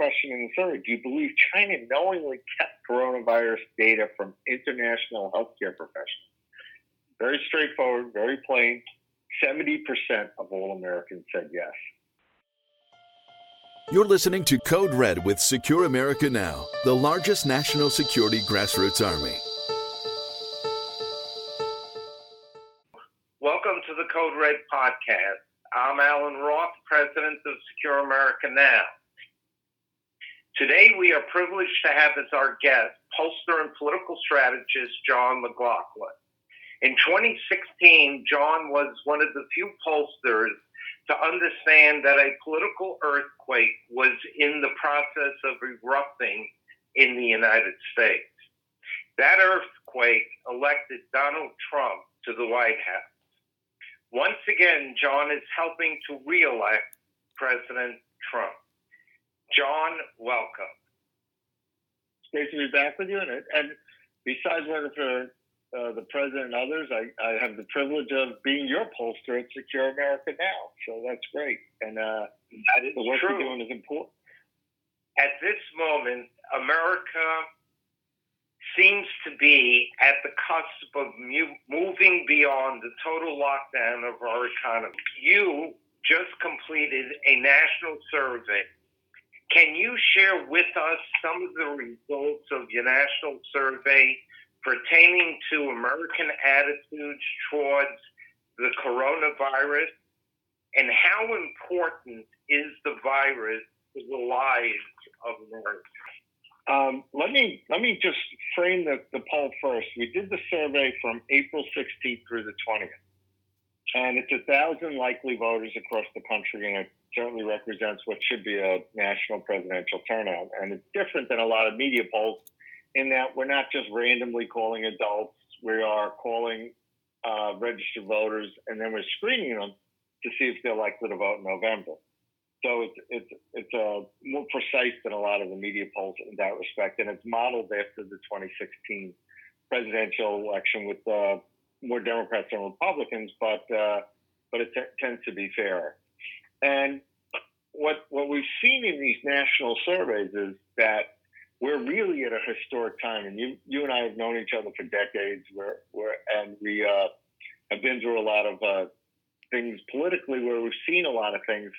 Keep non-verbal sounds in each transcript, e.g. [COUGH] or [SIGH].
question in the survey Do you believe China knowingly kept coronavirus data from international healthcare professionals? Very straightforward, very plain. 70% of all Americans said yes. You're listening to Code Red with Secure America Now, the largest national security grassroots army. Welcome to the Code Red podcast. I'm Allen Roth, President of Secure America Now. Today, we are privileged to have as our guest pollster and political strategist John McLaughlin. In 2016, John was one of the few pollsters to understand that a political earthquake was in the process of erupting in the United States. That earthquake elected Donald Trump to the White House. Once again, John is helping to reelect President Trump. John, welcome. It's great to be back with you. And, and besides working for uh, the president and others, I, I have the privilege of being your pollster at Secure America now. So that's great. And uh, that is the work true. you're doing is important. At this moment, America seems to be at the cusp of mu- moving beyond the total lockdown of our economy. You just completed a national survey. Can you share with us some of the results of your national survey pertaining to American attitudes towards the coronavirus and how important is the virus to the lives of Americans? Um, let me let me just frame the, the poll first. We did the survey from April 16th through the 20th, and it's a thousand likely voters across the country, and it certainly represents what should be a national presidential turnout. And it's different than a lot of media polls in that we're not just randomly calling adults; we are calling uh, registered voters, and then we're screening them to see if they're likely to vote in November. So it's it's it's uh, more precise than a lot of the media polls in that respect, and it's modeled after the 2016 presidential election with uh, more Democrats than Republicans, but uh, but it t- tends to be fairer. And what what we've seen in these national surveys is that we're really at a historic time, and you you and I have known each other for decades. We're, we're and we uh, have been through a lot of uh, things politically where we've seen a lot of things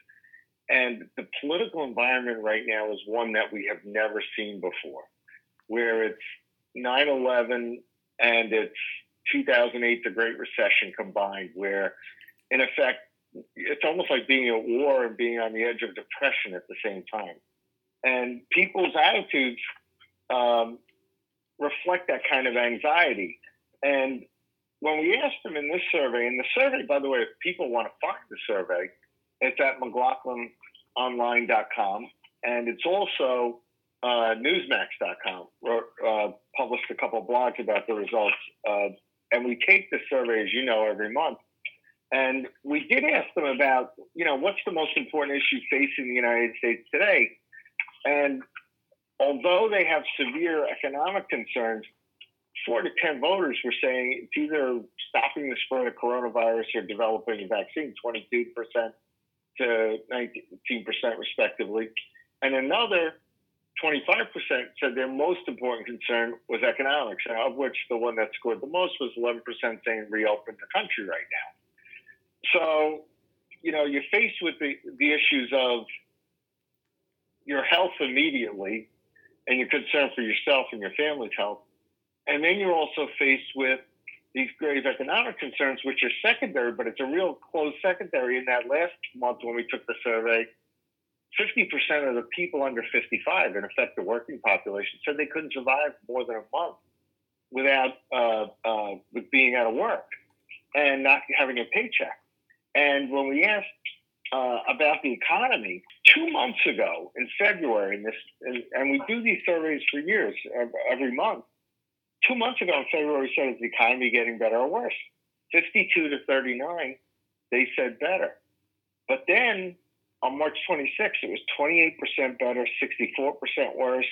and the political environment right now is one that we have never seen before, where it's 9 11 and it's 2008, the Great Recession combined, where in effect, it's almost like being at war and being on the edge of depression at the same time. And people's attitudes um, reflect that kind of anxiety. And when we asked them in this survey, and the survey, by the way, if people want to find the survey, it's at McLaughlinOnline.com, and it's also uh, Newsmax.com. Wrote, uh, published a couple blogs about the results, and we take the survey, as you know, every month. And we did ask them about, you know, what's the most important issue facing the United States today? And although they have severe economic concerns, four to 10 voters were saying it's either stopping the spread of coronavirus or developing a vaccine, 22% to 19% respectively. And another 25% said their most important concern was economics, of which the one that scored the most was 11% saying reopen the country right now. So, you know, you're faced with the, the issues of your health immediately and your concern for yourself and your family's health. And then you're also faced with these grave economic concerns, which are secondary, but it's a real close secondary. In that last month when we took the survey, 50% of the people under 55, in effect, the working population, said they couldn't survive more than a month without uh, uh, with being out of work and not having a paycheck. And when we asked uh, about the economy, two months ago in February, and this, and, and we do these surveys for years, every month two months ago in February we said, is the economy getting better or worse? 52 to 39, they said better. But then on March 26th, it was 28% better, 64% worse.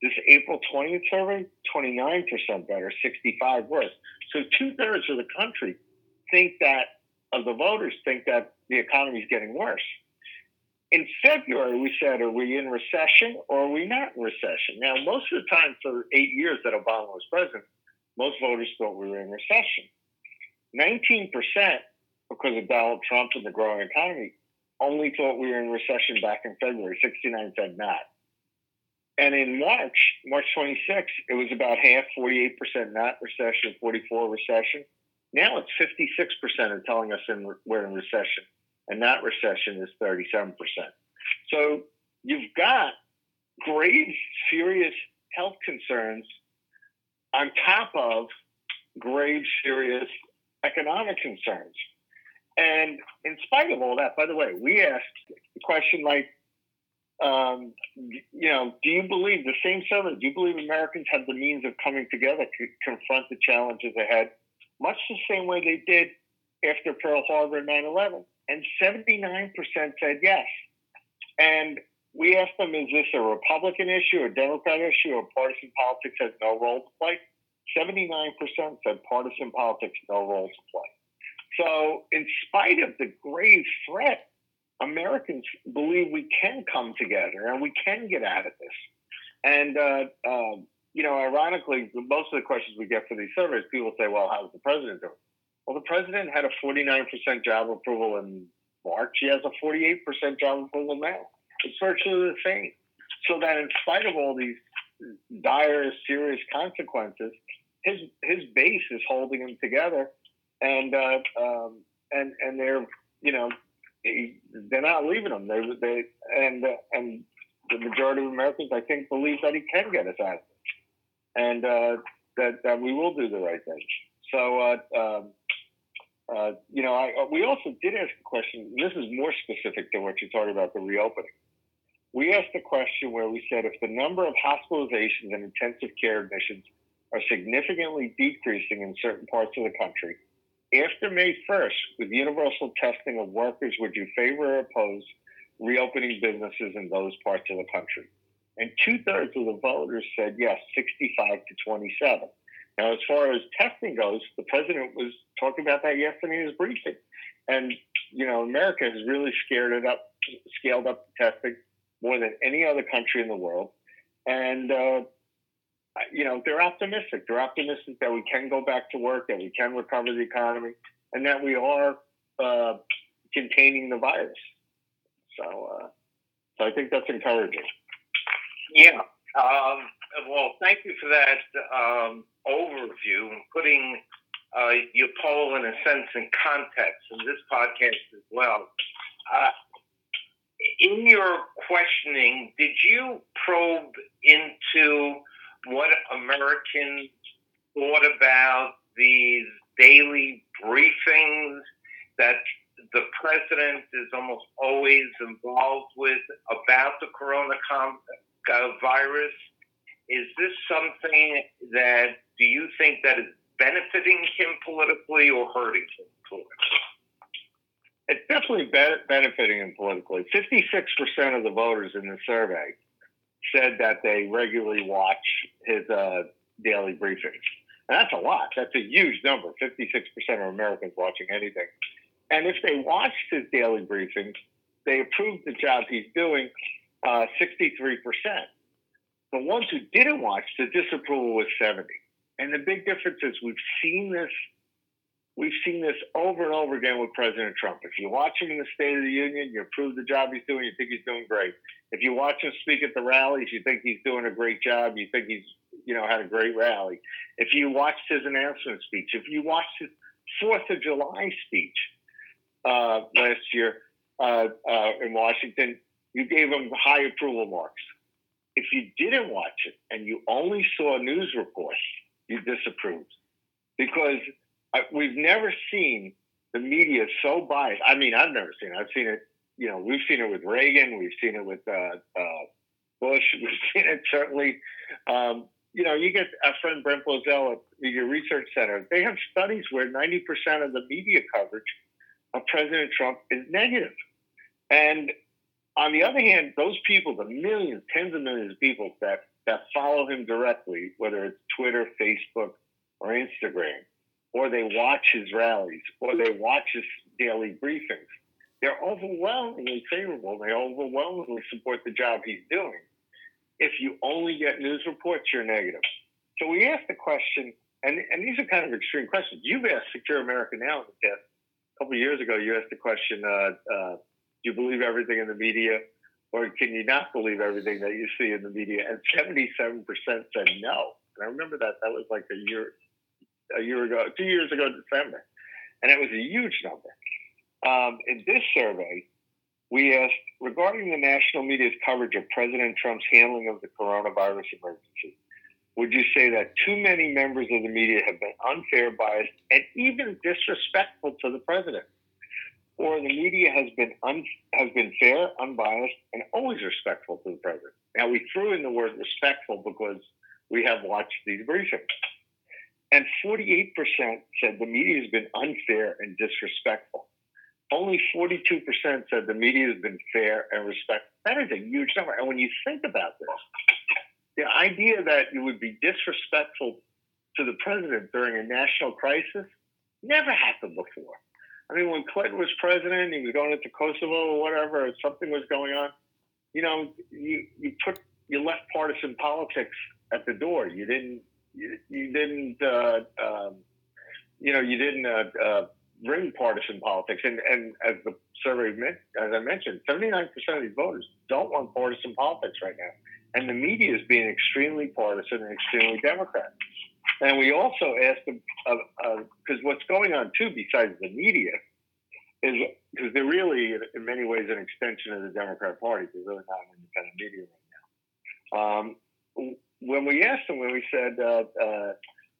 This April 20th survey, 29% better, 65 worse. So two thirds of the country think that, of the voters think that the economy is getting worse. in February, we said, are we in recession or are we not in recession? Now, most of the time for eight years that Obama was president, most voters thought we were in recession. 19%, because of Donald Trump and the growing economy, only thought we were in recession back in February. 69 said not. And in March, March 26, it was about half, 48% not recession, 44 recession. Now it's 56% are telling us in, we're in recession, and that recession is 37%. So you've got grave, serious health concerns on top of grave, serious economic concerns. And in spite of all that, by the way, we asked the question like, um, you know, do you believe the same survey? Do you believe Americans have the means of coming together to confront the challenges ahead, much the same way they did after Pearl Harbor and 9 11? And 79% said yes. And we asked them, is this a Republican issue, a Democrat issue, or partisan politics has no role to play? 79% said partisan politics, no role to play. So, in spite of the grave threat, Americans believe we can come together and we can get out of this. And, uh, um, you know, ironically, most of the questions we get for these surveys, people say, well, how's the president doing? Well, the president had a 49% job approval in March. He has a 48% job approval now. It's virtually the same. So that in spite of all these dire, serious consequences, his his base is holding him together, and uh, um, and and they're you know they're not leaving him. They they and uh, and the majority of Americans, I think, believe that he can get us out and uh, that that we will do the right thing. So. Uh, um, uh, you know, I, we also did ask a question. This is more specific than what you talked about the reopening. We asked a question where we said if the number of hospitalizations and intensive care admissions are significantly decreasing in certain parts of the country. After May 1st, with universal testing of workers, would you favor or oppose reopening businesses in those parts of the country? And two thirds of the voters said yes, 65 to 27. Now, as far as testing goes, the president was talking about that yesterday in his briefing. And, you know, America has really scared it up, scaled up the testing more than any other country in the world. And, uh, you know, they're optimistic. They're optimistic that we can go back to work, that we can recover the economy, and that we are uh, containing the virus. So, uh, so I think that's encouraging. Yeah. Um, well, thank you for that um, overview and putting uh, your poll in a sense in context in this podcast as well. Uh, in your questioning, did you probe into what Americans thought about these daily briefings that the president is almost always involved with about the coronavirus? Is this something that do you think that is benefiting him politically or hurting him politically? It's definitely be- benefiting him politically. 56% of the voters in the survey said that they regularly watch his uh, daily briefings. And that's a lot. That's a huge number. 56% of Americans watching anything. And if they watched his daily briefings, they approved the job he's doing uh, 63%. The ones who didn't watch, the disapproval was 70. And the big difference is we've seen this We've seen this over and over again with President Trump. If you watch him in the State of the Union, you approve the job he's doing, you think he's doing great. If you watch him speak at the rallies, you think he's doing a great job, you think he's, you know, had a great rally. If you watched his announcement speech, if you watched his Fourth of July speech uh, last year uh, uh, in Washington, you gave them high approval marks. If you didn't watch it and you only saw news reports, you disapproved because we've never seen the media so biased. I mean, I've never seen it. I've seen it. You know, we've seen it with Reagan. We've seen it with uh, uh, Bush. [LAUGHS] We've seen it certainly. Um, you know, you get a friend Brent Bozell at Media Research Center. They have studies where 90% of the media coverage of President Trump is negative. And on the other hand, those people, the millions, tens of millions of people that, that follow him directly, whether it's Twitter, Facebook, or Instagram, or they watch his rallies, or they watch his daily briefings, they're overwhelmingly favorable. They overwhelmingly support the job he's doing. If you only get news reports, you're negative. So we asked the question, and, and these are kind of extreme questions. You've asked Secure America Now in the past. A couple of years ago, you asked the question, uh, uh, you believe everything in the media, or can you not believe everything that you see in the media? And 77% said no. And I remember that. That was like a year, a year ago, two years ago, December. And it was a huge number. Um, in this survey, we asked regarding the national media's coverage of President Trump's handling of the coronavirus emergency. Would you say that too many members of the media have been unfair, biased, and even disrespectful to the president? Or the media has been un, has been fair, unbiased, and always respectful to the president? Now we threw in the word respectful because we have watched these briefings. And 48% said the media has been unfair and disrespectful. Only 42% said the media has been fair and respectful. That is a huge number. And when you think about this, the idea that you would be disrespectful to the president during a national crisis never happened before. I mean, when Clinton was president, he was going into Kosovo or whatever, or something was going on. You know, you, you put you left partisan politics at the door. You didn't you, you didn't uh, um, you know you didn't uh, uh, bring partisan politics. And and as the survey as I mentioned, seventy nine percent of these voters don't want partisan politics right now, and the media is being extremely partisan and extremely Democrat. And we also asked them because uh, uh, what's going on too, besides the media, is because they're really in many ways an extension of the Democrat Party. They're really not an independent media right now. Um, when we asked them, when we said uh, uh,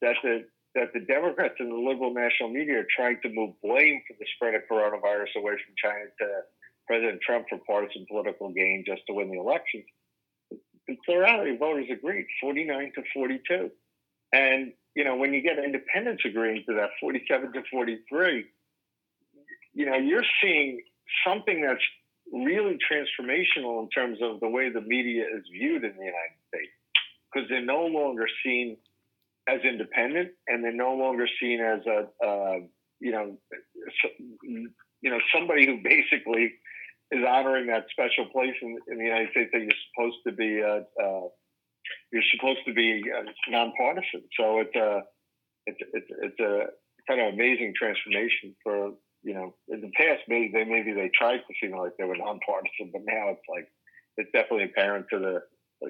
that the that the Democrats and the liberal national media are trying to move blame for the spread of coronavirus away from China to President Trump for partisan political gain just to win the elections, the plurality of voters agreed, 49 to 42. And, you know, when you get independents agreeing to that 47 to 43, you know, you're seeing something that's really transformational in terms of the way the media is viewed in the United States because they're no longer seen as independent and they're no longer seen as a, you know, you know, somebody who basically is honoring that special place in, in the United States that you're supposed to be, uh, uh, you're supposed to be uh, nonpartisan. So it's a, it's, it's, a kind of amazing transformation for, you know, in the past, maybe they, maybe they tried to seem like they were nonpartisan, but now it's like, it's definitely apparent to the,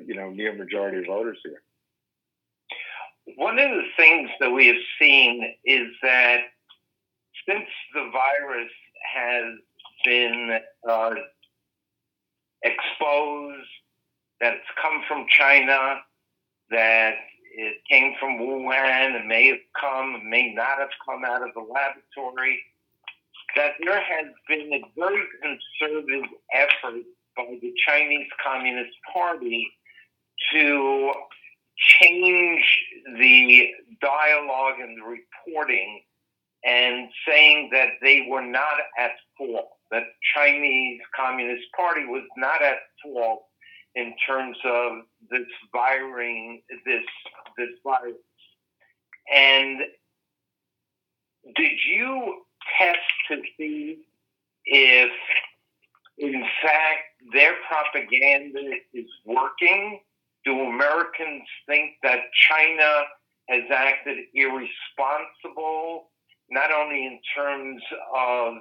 you know, near majority of voters here. One of the things that we have seen is that since the virus has been uh, exposed, that it's come from China, that it came from Wuhan, it may have come, may not have come out of the laboratory, that there has been a very concerted effort by the Chinese Communist Party to change the dialogue and the reporting and saying that they were not at fault, that Chinese Communist Party was not at fault in terms of this viring this this virus. And did you test to see if in fact their propaganda is working do Americans think that China has acted irresponsible, not only in terms of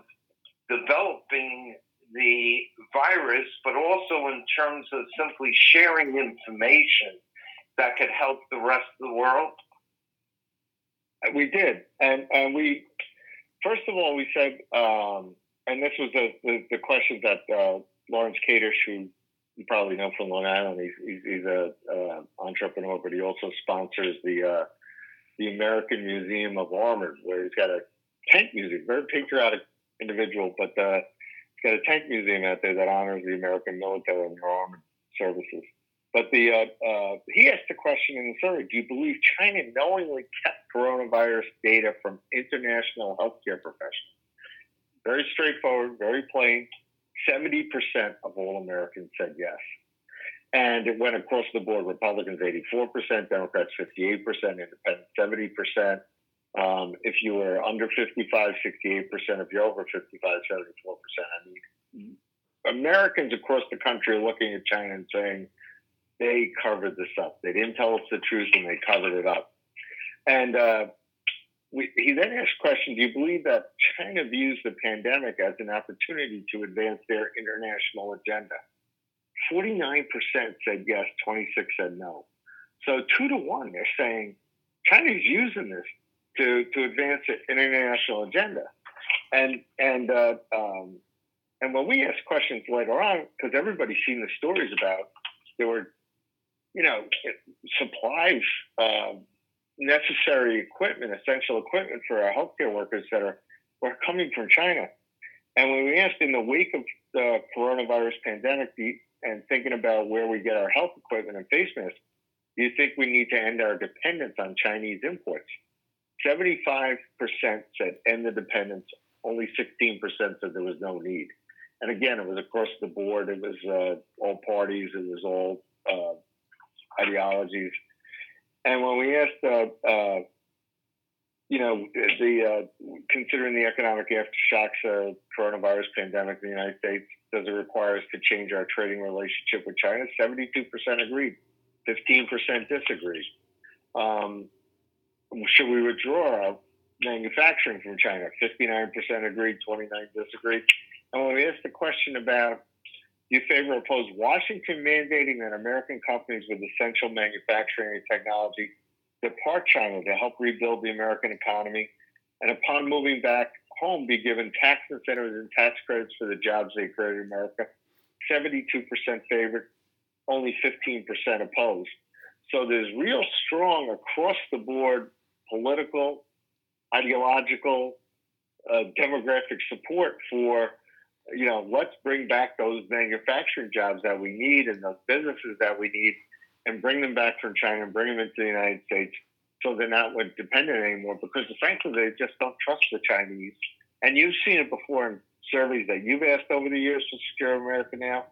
developing the virus, but also in terms of simply sharing information that could help the rest of the world? We did, and and we first of all we said, um, and this was the the, the question that uh, Lawrence Kadish, who you probably know from Long Island. He's he's, he's a uh, entrepreneur, but he also sponsors the uh, the American Museum of Armor, where he's got a tank museum. Very patriotic individual, but uh, got a tank museum out there that honors the American military and their armed services. But the uh, uh, he asked the question in the survey: Do you believe China knowingly kept coronavirus data from international healthcare professionals? Very straightforward, very plain. 70% of all Americans said yes. And it went across the board Republicans 84%, Democrats 58%, Independents 70%. Um, if you were under 55, 68%. If you're over 55, 74%. I mean, Americans across the country are looking at China and saying they covered this up. They didn't tell us the truth and they covered it up. And uh, we, he then asked question, do you believe that China views the pandemic as an opportunity to advance their international agenda? 49% said yes, 26 said no. So two to one, they're saying China's using this to, to advance an international agenda. And, and, uh, um, and when we asked questions later on, because everybody's seen the stories about, there were, you know, supplies, um, necessary equipment, essential equipment for our healthcare workers that are were coming from China. And when we asked in the wake of the coronavirus pandemic and thinking about where we get our health equipment and face masks, do you think we need to end our dependence on Chinese imports? 75% said end the dependence. Only 16% said there was no need. And again, it was across the board. It was uh, all parties. It was all uh, ideologies. And when we asked, uh, uh, you know, the uh, considering the economic aftershocks of coronavirus pandemic in the United States, does it require us to change our trading relationship with China? Seventy-two percent agreed, fifteen percent disagreed. Um, should we withdraw our manufacturing from China? Fifty-nine percent agreed, twenty-nine disagreed. And when we asked the question about do you favor or oppose Washington mandating that American companies with essential manufacturing and technology depart China to help rebuild the American economy, and upon moving back home, be given tax incentives and tax credits for the jobs they created in America. 72% favored, only 15% opposed. So there's real strong across the board political, ideological, uh, demographic support for you know, let's bring back those manufacturing jobs that we need and those businesses that we need and bring them back from China and bring them into the United States so they're not dependent anymore because frankly they just don't trust the Chinese. And you've seen it before in surveys that you've asked over the years for Secure America now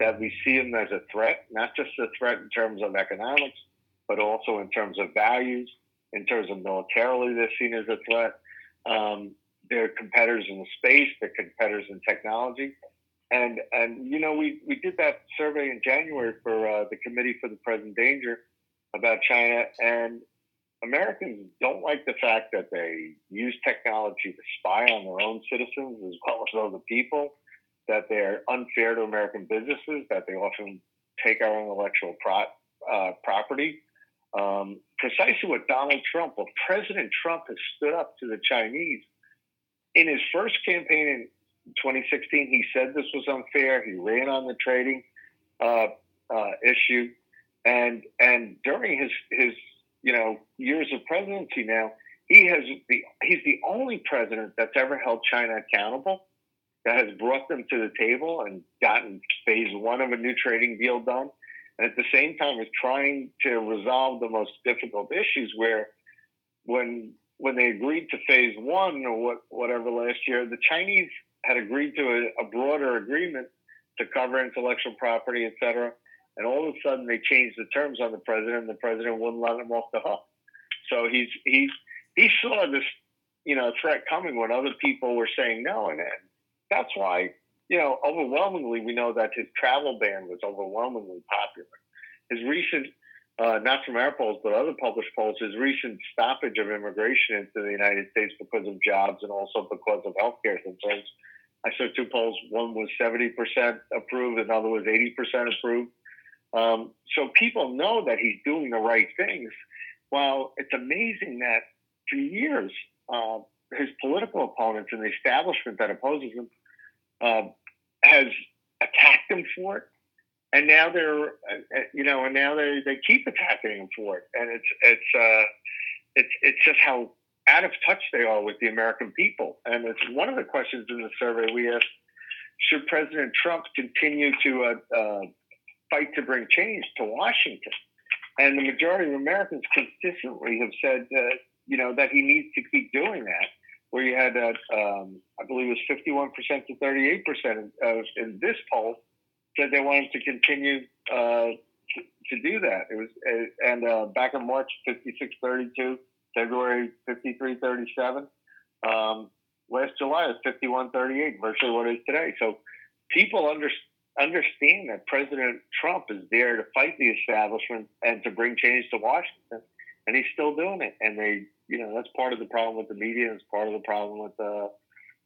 that we see them as a threat, not just a threat in terms of economics, but also in terms of values, in terms of militarily they're seen as a threat. Um, their competitors in the space. They're competitors in technology. And, and you know, we, we did that survey in January for uh, the Committee for the Present Danger about China. And Americans don't like the fact that they use technology to spy on their own citizens as well as other people, that they're unfair to American businesses, that they often take our intellectual pro- uh, property. Um, precisely what Donald Trump, what President Trump has stood up to the Chinese. In his first campaign in 2016, he said this was unfair. He ran on the trading uh, uh, issue, and and during his his you know years of presidency now, he has the he's the only president that's ever held China accountable, that has brought them to the table and gotten phase one of a new trading deal done, at the same time is trying to resolve the most difficult issues where when when they agreed to phase one or what, whatever last year, the Chinese had agreed to a, a broader agreement to cover intellectual property, et cetera. And all of a sudden, they changed the terms on the president, and the president wouldn't let him off the hook. So he's he he saw this you know threat coming when other people were saying no, and, and that's why you know overwhelmingly we know that his travel ban was overwhelmingly popular. His recent uh, not from our polls, but other published polls, his recent stoppage of immigration into the United States because of jobs and also because of healthcare concerns. I saw two polls. One was 70% approved, another was 80% approved. Um, so people know that he's doing the right things. While it's amazing that for years, uh, his political opponents and the establishment that opposes him uh, has attacked him for it. And now they're uh, uh, you know and now they they keep attacking him for it. And it's it's uh it's it's just how out of touch they are with the american people. And it's one of the questions in the survey we asked should president trump continue to uh, uh, fight to bring change to washington? And the majority of americans consistently have said uh, you know that he needs to keep doing that where you had uh, um, i believe it was 51% to 38% of, in this poll said they wanted to continue uh, to, to, do that. It was uh, and uh, back in March, 56-32 February 53.37. Um, last July is 51.38, virtually what it is today. So people under, understand that President Trump is there to fight the establishment and to bring change to Washington, and he's still doing it. And they, you know, that's part of the problem with the media. It's part of the problem with uh,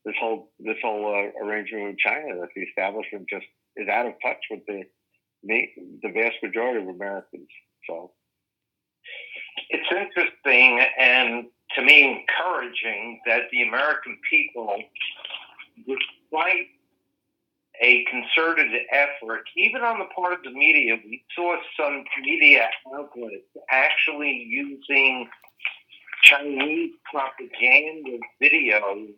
this whole this whole uh, arrangement with China that the establishment just is out of touch with the the vast majority of Americans. So it's interesting and to me encouraging that the American people, despite a concerted effort, even on the part of the media, we saw some media outlets actually using Chinese propaganda videos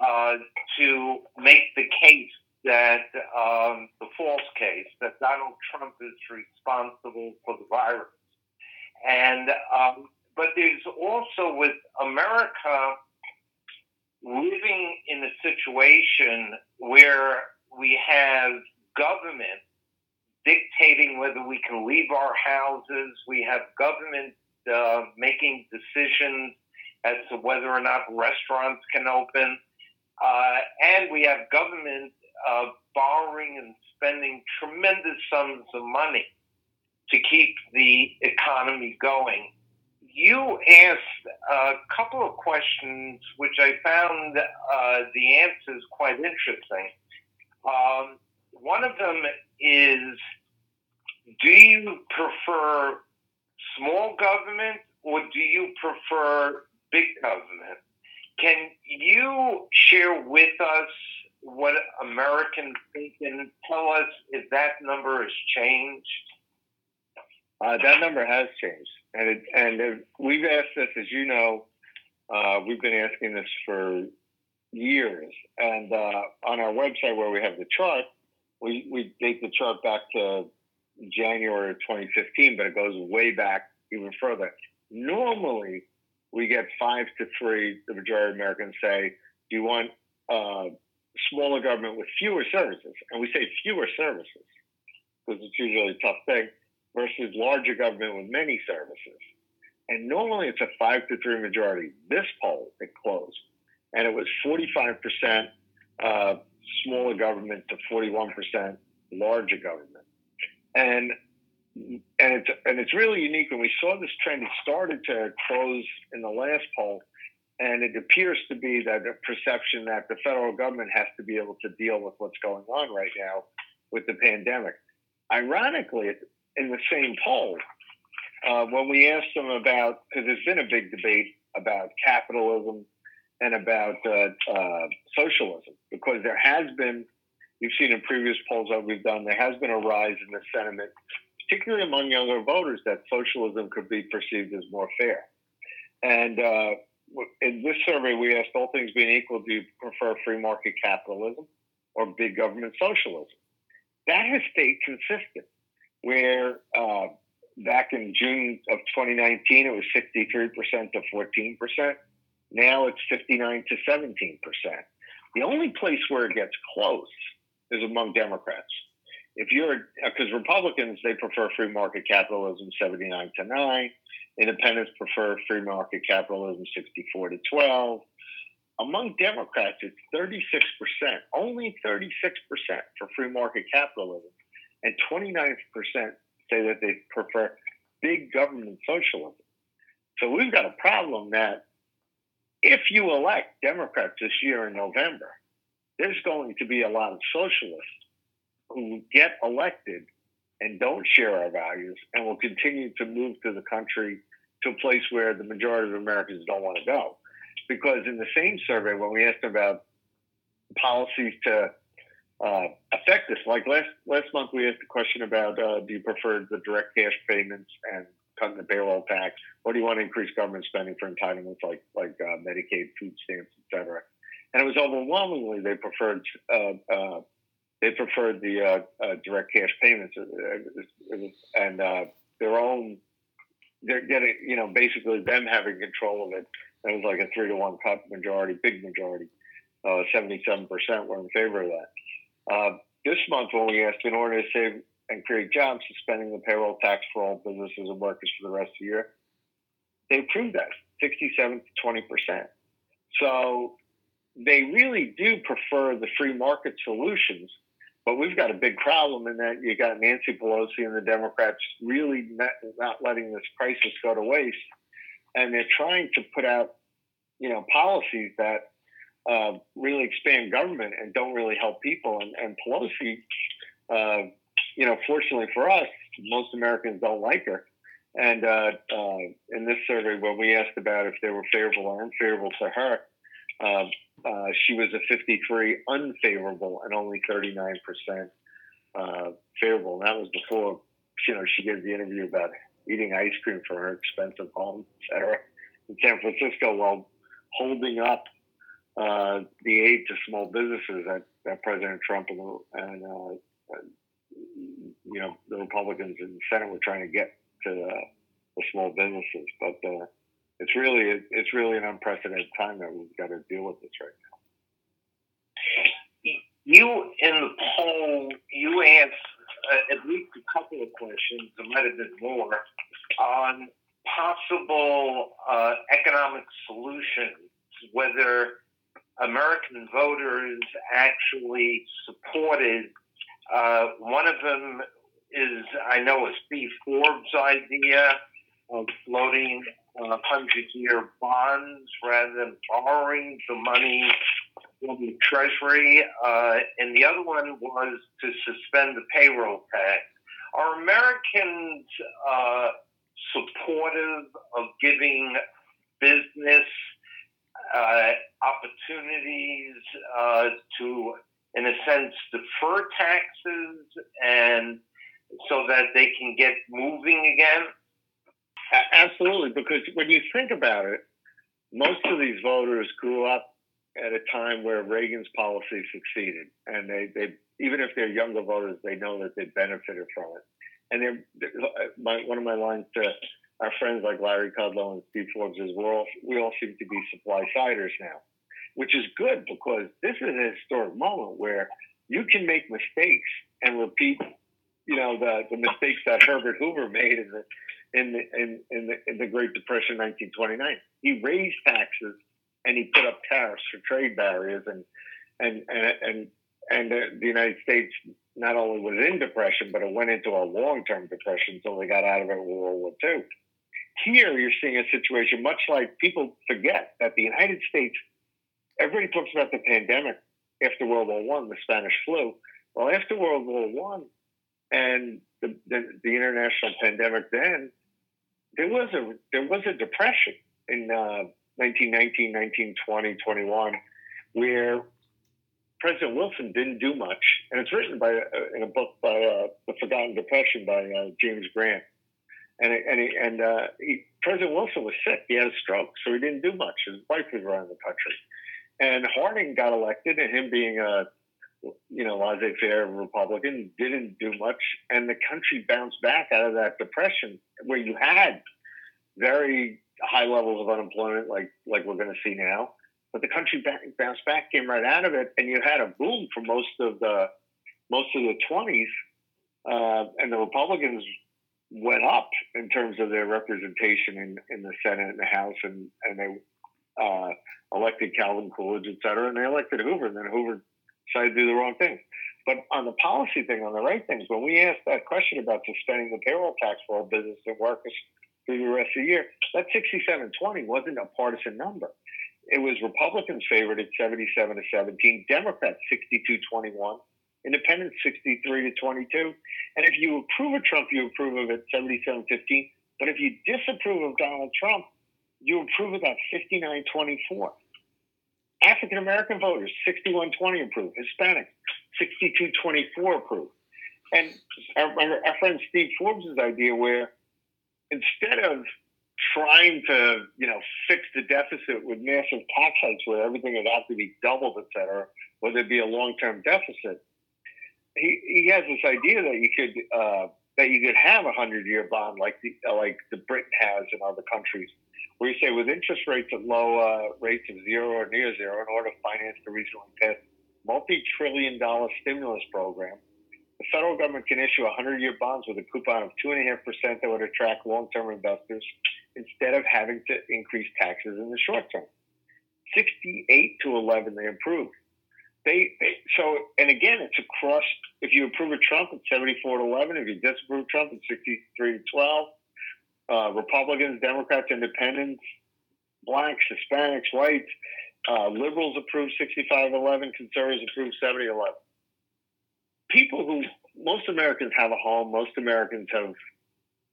uh, to make the case that um, the false case that Donald Trump is responsible for the virus. And um, but there's also with America living in a situation where we have government dictating whether we can leave our houses. We have government uh, making decisions as to whether or not restaurants can open. Uh, and we have government uh, borrowing and spending tremendous sums of money to keep the economy going. You asked a couple of questions which I found uh, the answers quite interesting. Um, one of them is Do you prefer small government or do you prefer big government? Can you share with us what Americans think and tell us if that number has changed? Uh, that number has changed, and it, and we've asked this, as you know, uh, we've been asking this for years. And uh, on our website, where we have the chart, we we date the chart back to January of 2015, but it goes way back even further. Normally, we get five to three. The majority of Americans say, "Do you want uh, smaller government with fewer services?" And we say fewer services because it's usually a tough thing versus larger government with many services. And normally it's a five to three majority. This poll, it closed, and it was 45% uh, smaller government to 41% larger government. And and it's and it's really unique. When we saw this trend, it started to close in the last poll, and it appears to be that a perception that the federal government has to be able to deal with what's going on right now with the pandemic. Ironically, in the same poll, uh, when we asked them about, because there's been a big debate about capitalism and about uh, uh, socialism, because there has been, you've seen in previous polls that we've done, there has been a rise in the sentiment, particularly among younger voters, that socialism could be perceived as more fair. And uh, in this survey, we asked all things being equal, do you prefer free market capitalism or big government socialism? That has stayed consistent where uh, back in June of 2019, it was 63% to 14%. Now it's 59 to 17%. The only place where it gets close is among Democrats. If you're, uh, because Republicans, they prefer free market capitalism 79 to 9. Independents prefer free market capitalism 64 to 12. Among Democrats, it's 36%, only 36% for free market capitalism and 29% say that they prefer big government socialism. So we've got a problem that if you elect Democrats this year in November, there's going to be a lot of socialists who get elected and don't share our values and will continue to move to the country to a place where the majority of Americans don't want to go. Because in the same survey, when we asked about policies to uh, affect this. Like last last month, we asked a question about uh, do you prefer the direct cash payments and cutting the payroll tax, or do you want to increase government spending for entitlements like like uh, Medicaid, food stamps, etc. And it was overwhelmingly they preferred uh, uh, they preferred the uh, direct cash payments and their own. They're getting, you know, basically them having control of it. It was like a three to one cut majority, big majority. Seventy-seven percent were in favor of that. Uh, this month, when we asked in order to save and create jobs, suspending the payroll tax for all businesses and workers for the rest of the year, they approved that. 67 to 20 percent. So they really do prefer the free market solutions. But we've got a big problem in that you got Nancy Pelosi and the Democrats really not, not letting this crisis go to waste, and they're trying to put out, you know, policies that uh, really expand government and don't really help people. And, and Pelosi, uh, you know, fortunately for us, most Americans don't like her. And uh, uh in this survey, when we asked about if they were favorable or unfavorable to her, uh, uh, she was a 53 unfavorable and only 39% favorable. And that was before, you know, she gave the interview about eating ice cream for her expensive home, et cetera, in San Francisco while holding up uh, the aid to small businesses that, that President Trump and, and uh, you know the Republicans in the Senate were trying to get to uh, the small businesses. But uh, it's really it's really an unprecedented time that we've got to deal with this right now. You in the poll, you asked uh, at least a couple of questions. There might have been more on possible uh, economic solutions, whether American voters actually supported. Uh, one of them is, I know, a Steve Forbes idea of floating uh, 100 year bonds rather than borrowing the money from the Treasury. Uh, and the other one was to suspend the payroll tax. Are Americans uh, supportive of giving business uh, opportunities uh, to, in a sense, defer taxes and so that they can get moving again? Absolutely, because when you think about it, most of these voters grew up at a time where Reagan's policy succeeded, and they, they even if they're younger voters, they know that they benefited from it. And they're, my, one of my lines to our friends like Larry Kudlow and Steve Forbes is we're all, we all seem to be supply siders now, which is good because this is a historic moment where you can make mistakes and repeat, you know, the, the mistakes that Herbert Hoover made in the in the in, in the in the Great Depression, 1929. He raised taxes and he put up tariffs for trade barriers, and and and and, and uh, the United States not only was in depression, but it went into a long-term depression until they got out of it in World War II. Here, you're seeing a situation much like people forget that the United States. Everybody talks about the pandemic after World War One, the Spanish flu. Well, after World War One, and the, the, the, international pandemic then, there was a there was a depression in uh, 1919, 1920, 21, where President Wilson didn't do much, and it's written by uh, in a book by uh, The Forgotten Depression by uh, James Grant and and and uh, he, President Wilson was sick. He had a stroke, so he didn't do much. His wife was around the country, and Harding got elected, and him being a you know laissez-faire Republican didn't do much, and the country bounced back out of that depression where you had very high levels of unemployment, like like we're going to see now. But the country bounced back, came right out of it, and you had a boom for most of the most of the 20s, uh, and the Republicans went up in terms of their representation in, in the Senate and the House, and and they uh, elected Calvin Coolidge, et cetera, and they elected Hoover, and then Hoover decided to do the wrong thing. But on the policy thing, on the right things, when we asked that question about suspending the payroll tax for all business and workers through the rest of the year, that 67-20 wasn't a partisan number. It was Republicans favored at 77 to 17, Democrats 62-21, Independents 63 to 22. And if you approve of Trump, you approve of it 77 15. But if you disapprove of Donald Trump, you approve of that 59 24. African American voters 61 20 approve. Hispanic 62 24 approve. And our, our friend Steve Forbes' idea, where instead of trying to, you know, fix the deficit with massive tax hikes where everything would have to be doubled, et cetera, or there'd be a long-term deficit, he, he has this idea that you could uh, that you could have a hundred year bond like the uh, like the Britain has in other countries, where you say with interest rates at low uh, rates of zero or near zero, in order to finance the recently passed multi trillion dollar stimulus program, the federal government can issue a 100 year bonds with a coupon of 2.5% that would attract long term investors instead of having to increase taxes in the short term. 68 to 11, they approved. They, they so, and again, it's across. If you approve of Trump, it's 74 to 11. If you disapprove Trump, it's 63 to 12. Uh, Republicans, Democrats, Independents, blacks, Hispanics, whites, uh, liberals 65 11, conservatives approved 70 11. People who, most Americans have a home, most Americans have,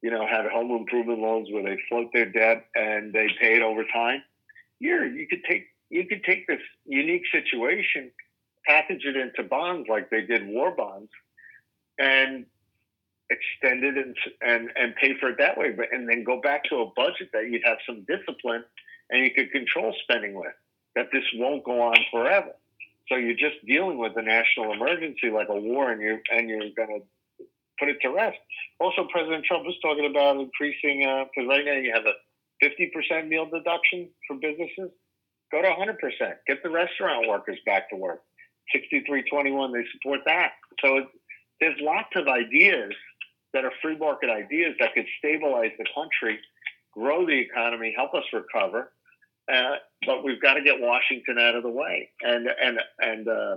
you know, had home improvement loans where they float their debt and they pay it over time. Here, you could take you could take this unique situation, package it into bonds like they did war bonds, and extend it and and, and pay for it that way. But and then go back to a budget that you'd have some discipline and you could control spending with. That this won't go on forever. So you're just dealing with a national emergency like a war, and you and you're going to put it to rest. Also, President Trump was talking about increasing because uh, right now you have a 50% meal deduction for businesses. Go to 100%. Get the restaurant workers back to work. 6321, they support that. So it, there's lots of ideas that are free market ideas that could stabilize the country, grow the economy, help us recover. Uh, but we've got to get Washington out of the way. And and and uh,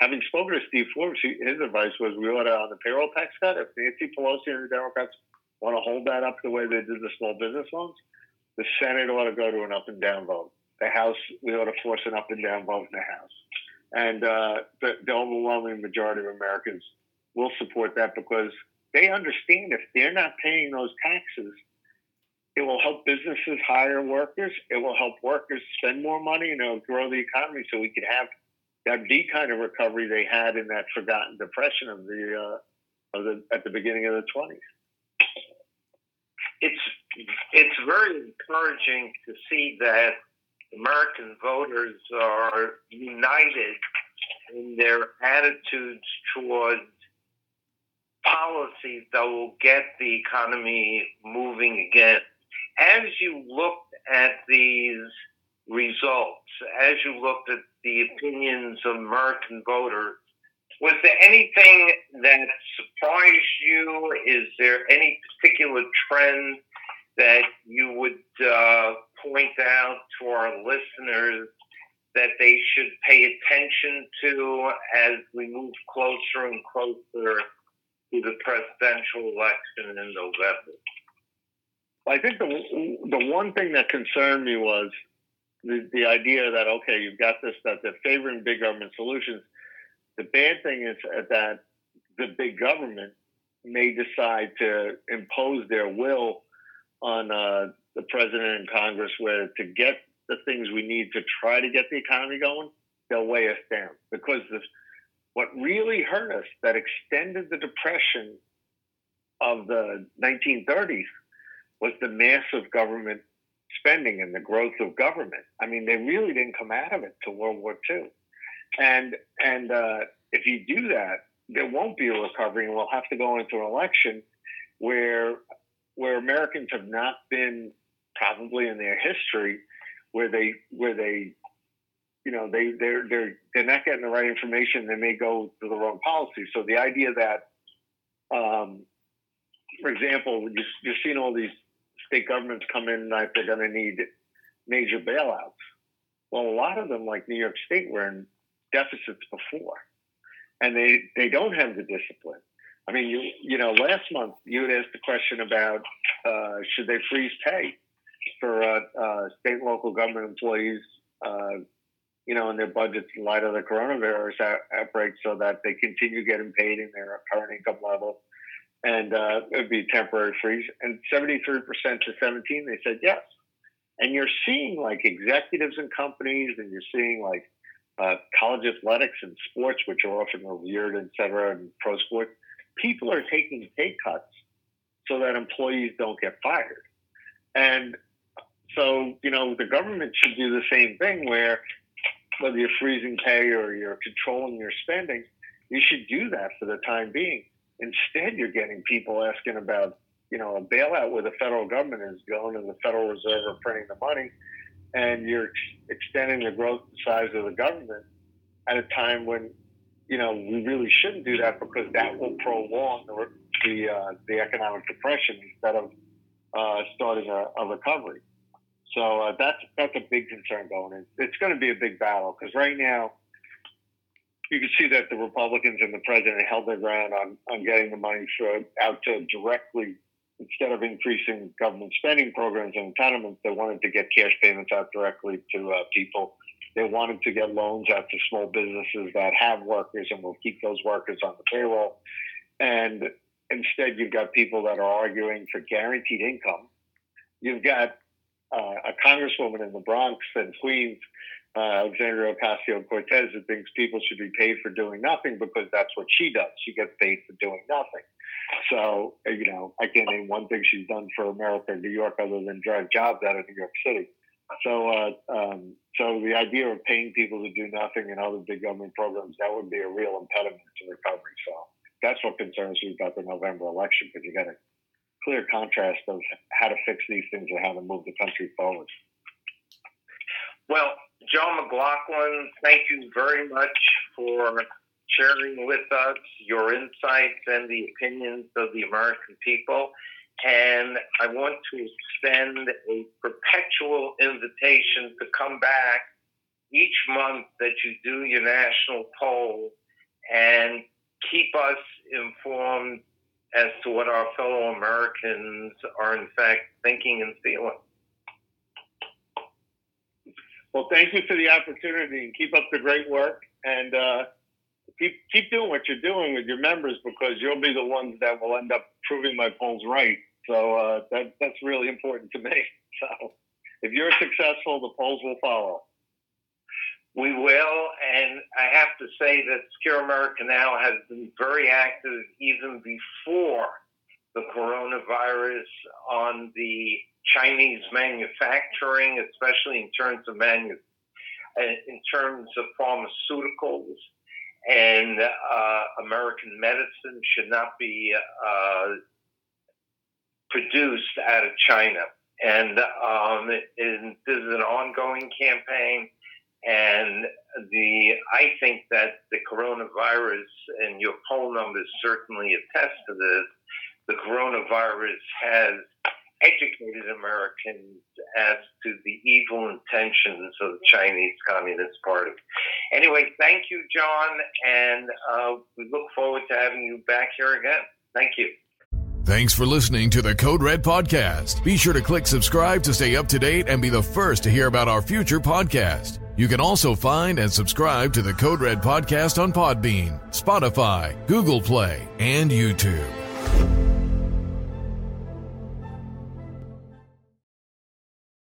having spoken to Steve Forbes, his advice was we ought to on the payroll tax cut. If Nancy Pelosi and the Democrats want to hold that up the way they did the small business loans, the Senate ought to go to an up and down vote. The House, we ought to force an up and down vote in the House. And uh, the, the overwhelming majority of Americans will support that because they understand if they're not paying those taxes, it will help businesses hire workers. It will help workers spend more money and it'll grow the economy so we can have that V kind of recovery they had in that forgotten depression of the uh, of the at the beginning of the twenties. It's it's very encouraging to see that American voters are united in their attitudes towards policies that will get the economy moving again. As you looked at these results, as you looked at the opinions of American voters, was there anything that surprised you? Is there any particular trend that you would uh, point out to our listeners that they should pay attention to as we move closer and closer to the presidential election in November? I think the the one thing that concerned me was the, the idea that okay, you've got this that they're favoring big government solutions. The bad thing is that the big government may decide to impose their will on uh, the president and Congress, where to get the things we need to try to get the economy going, they'll weigh us down because this, what really hurt us that extended the depression of the 1930s was the massive government spending and the growth of government. I mean, they really didn't come out of it till World War II. And and uh, if you do that, there won't be a recovery, and we'll have to go into an election where where Americans have not been probably in their history where they where they you know they they're they're they're not getting the right information. They may go to the wrong policy. So the idea that, um, for example, you, you're seeing all these state governments come in like they're going to need major bailouts. Well, a lot of them, like New York State, were in deficits before, and they they don't have the discipline. I mean, you you know, last month you had asked the question about uh, should they freeze pay for uh, uh, state and local government employees, uh, you know, in their budgets in light of the coronavirus outbreak, so that they continue getting paid in their current income level and uh, it would be temporary freeze. And 73% to 17, they said yes. And you're seeing like executives and companies, and you're seeing like uh, college athletics and sports, which are often revered, et cetera, and pro sports. People are taking pay cuts so that employees don't get fired. And so, you know, the government should do the same thing where whether you're freezing pay or you're controlling your spending, you should do that for the time being Instead, you're getting people asking about, you know, a bailout where the federal government is going and the Federal Reserve are printing the money, and you're ex- extending the growth size of the government at a time when, you know, we really shouldn't do that because that will prolong the the, uh, the economic depression instead of uh, starting a, a, recovery. So uh, that's that's a big concern going in. It's going to be a big battle because right now you can see that the Republicans and the president held their ground on, on getting the money out to directly instead of increasing government spending programs and entitlements, they wanted to get cash payments out directly to uh, people. They wanted to get loans out to small businesses that have workers and will keep those workers on the payroll. And instead, you've got people that are arguing for guaranteed income. You've got a congresswoman in the Bronx and Queens, uh, Alexandria Ocasio Cortez, that thinks people should be paid for doing nothing because that's what she does. She gets paid for doing nothing. So, you know, I can't name one thing she's done for America New York other than drive jobs out of New York City. So, uh, um, so the idea of paying people to do nothing and other big government programs that would be a real impediment to recovery. So that's what concerns me about the November election because you got a clear contrast of how to fix these things and how to move the country forward. Well, John McLaughlin, thank you very much for sharing with us your insights and the opinions of the American people. And I want to extend a perpetual invitation to come back each month that you do your national poll and keep us informed as to what our fellow Americans are in fact thinking and feeling. Well, thank you for the opportunity and keep up the great work. And uh, keep keep doing what you're doing with your members because you'll be the ones that will end up proving my polls right. So uh, that that's really important to me. [LAUGHS] So if you're successful, the polls will follow. We will, and I have to say that Secure America Now has been very active even before the coronavirus on the Chinese manufacturing, especially in terms of manu- in terms of pharmaceuticals and uh, American medicine should not be uh, produced out of China. And, um, and this is an ongoing campaign. And the I think that the coronavirus and your poll numbers certainly attest to this. The coronavirus has educated Americans as to the evil intentions of the Chinese Communist Party. Anyway, thank you, John, and uh, we look forward to having you back here again. Thank you. Thanks for listening to the Code Red Podcast. Be sure to click subscribe to stay up to date and be the first to hear about our future podcast. You can also find and subscribe to the Code Red Podcast on Podbean, Spotify, Google Play, and YouTube.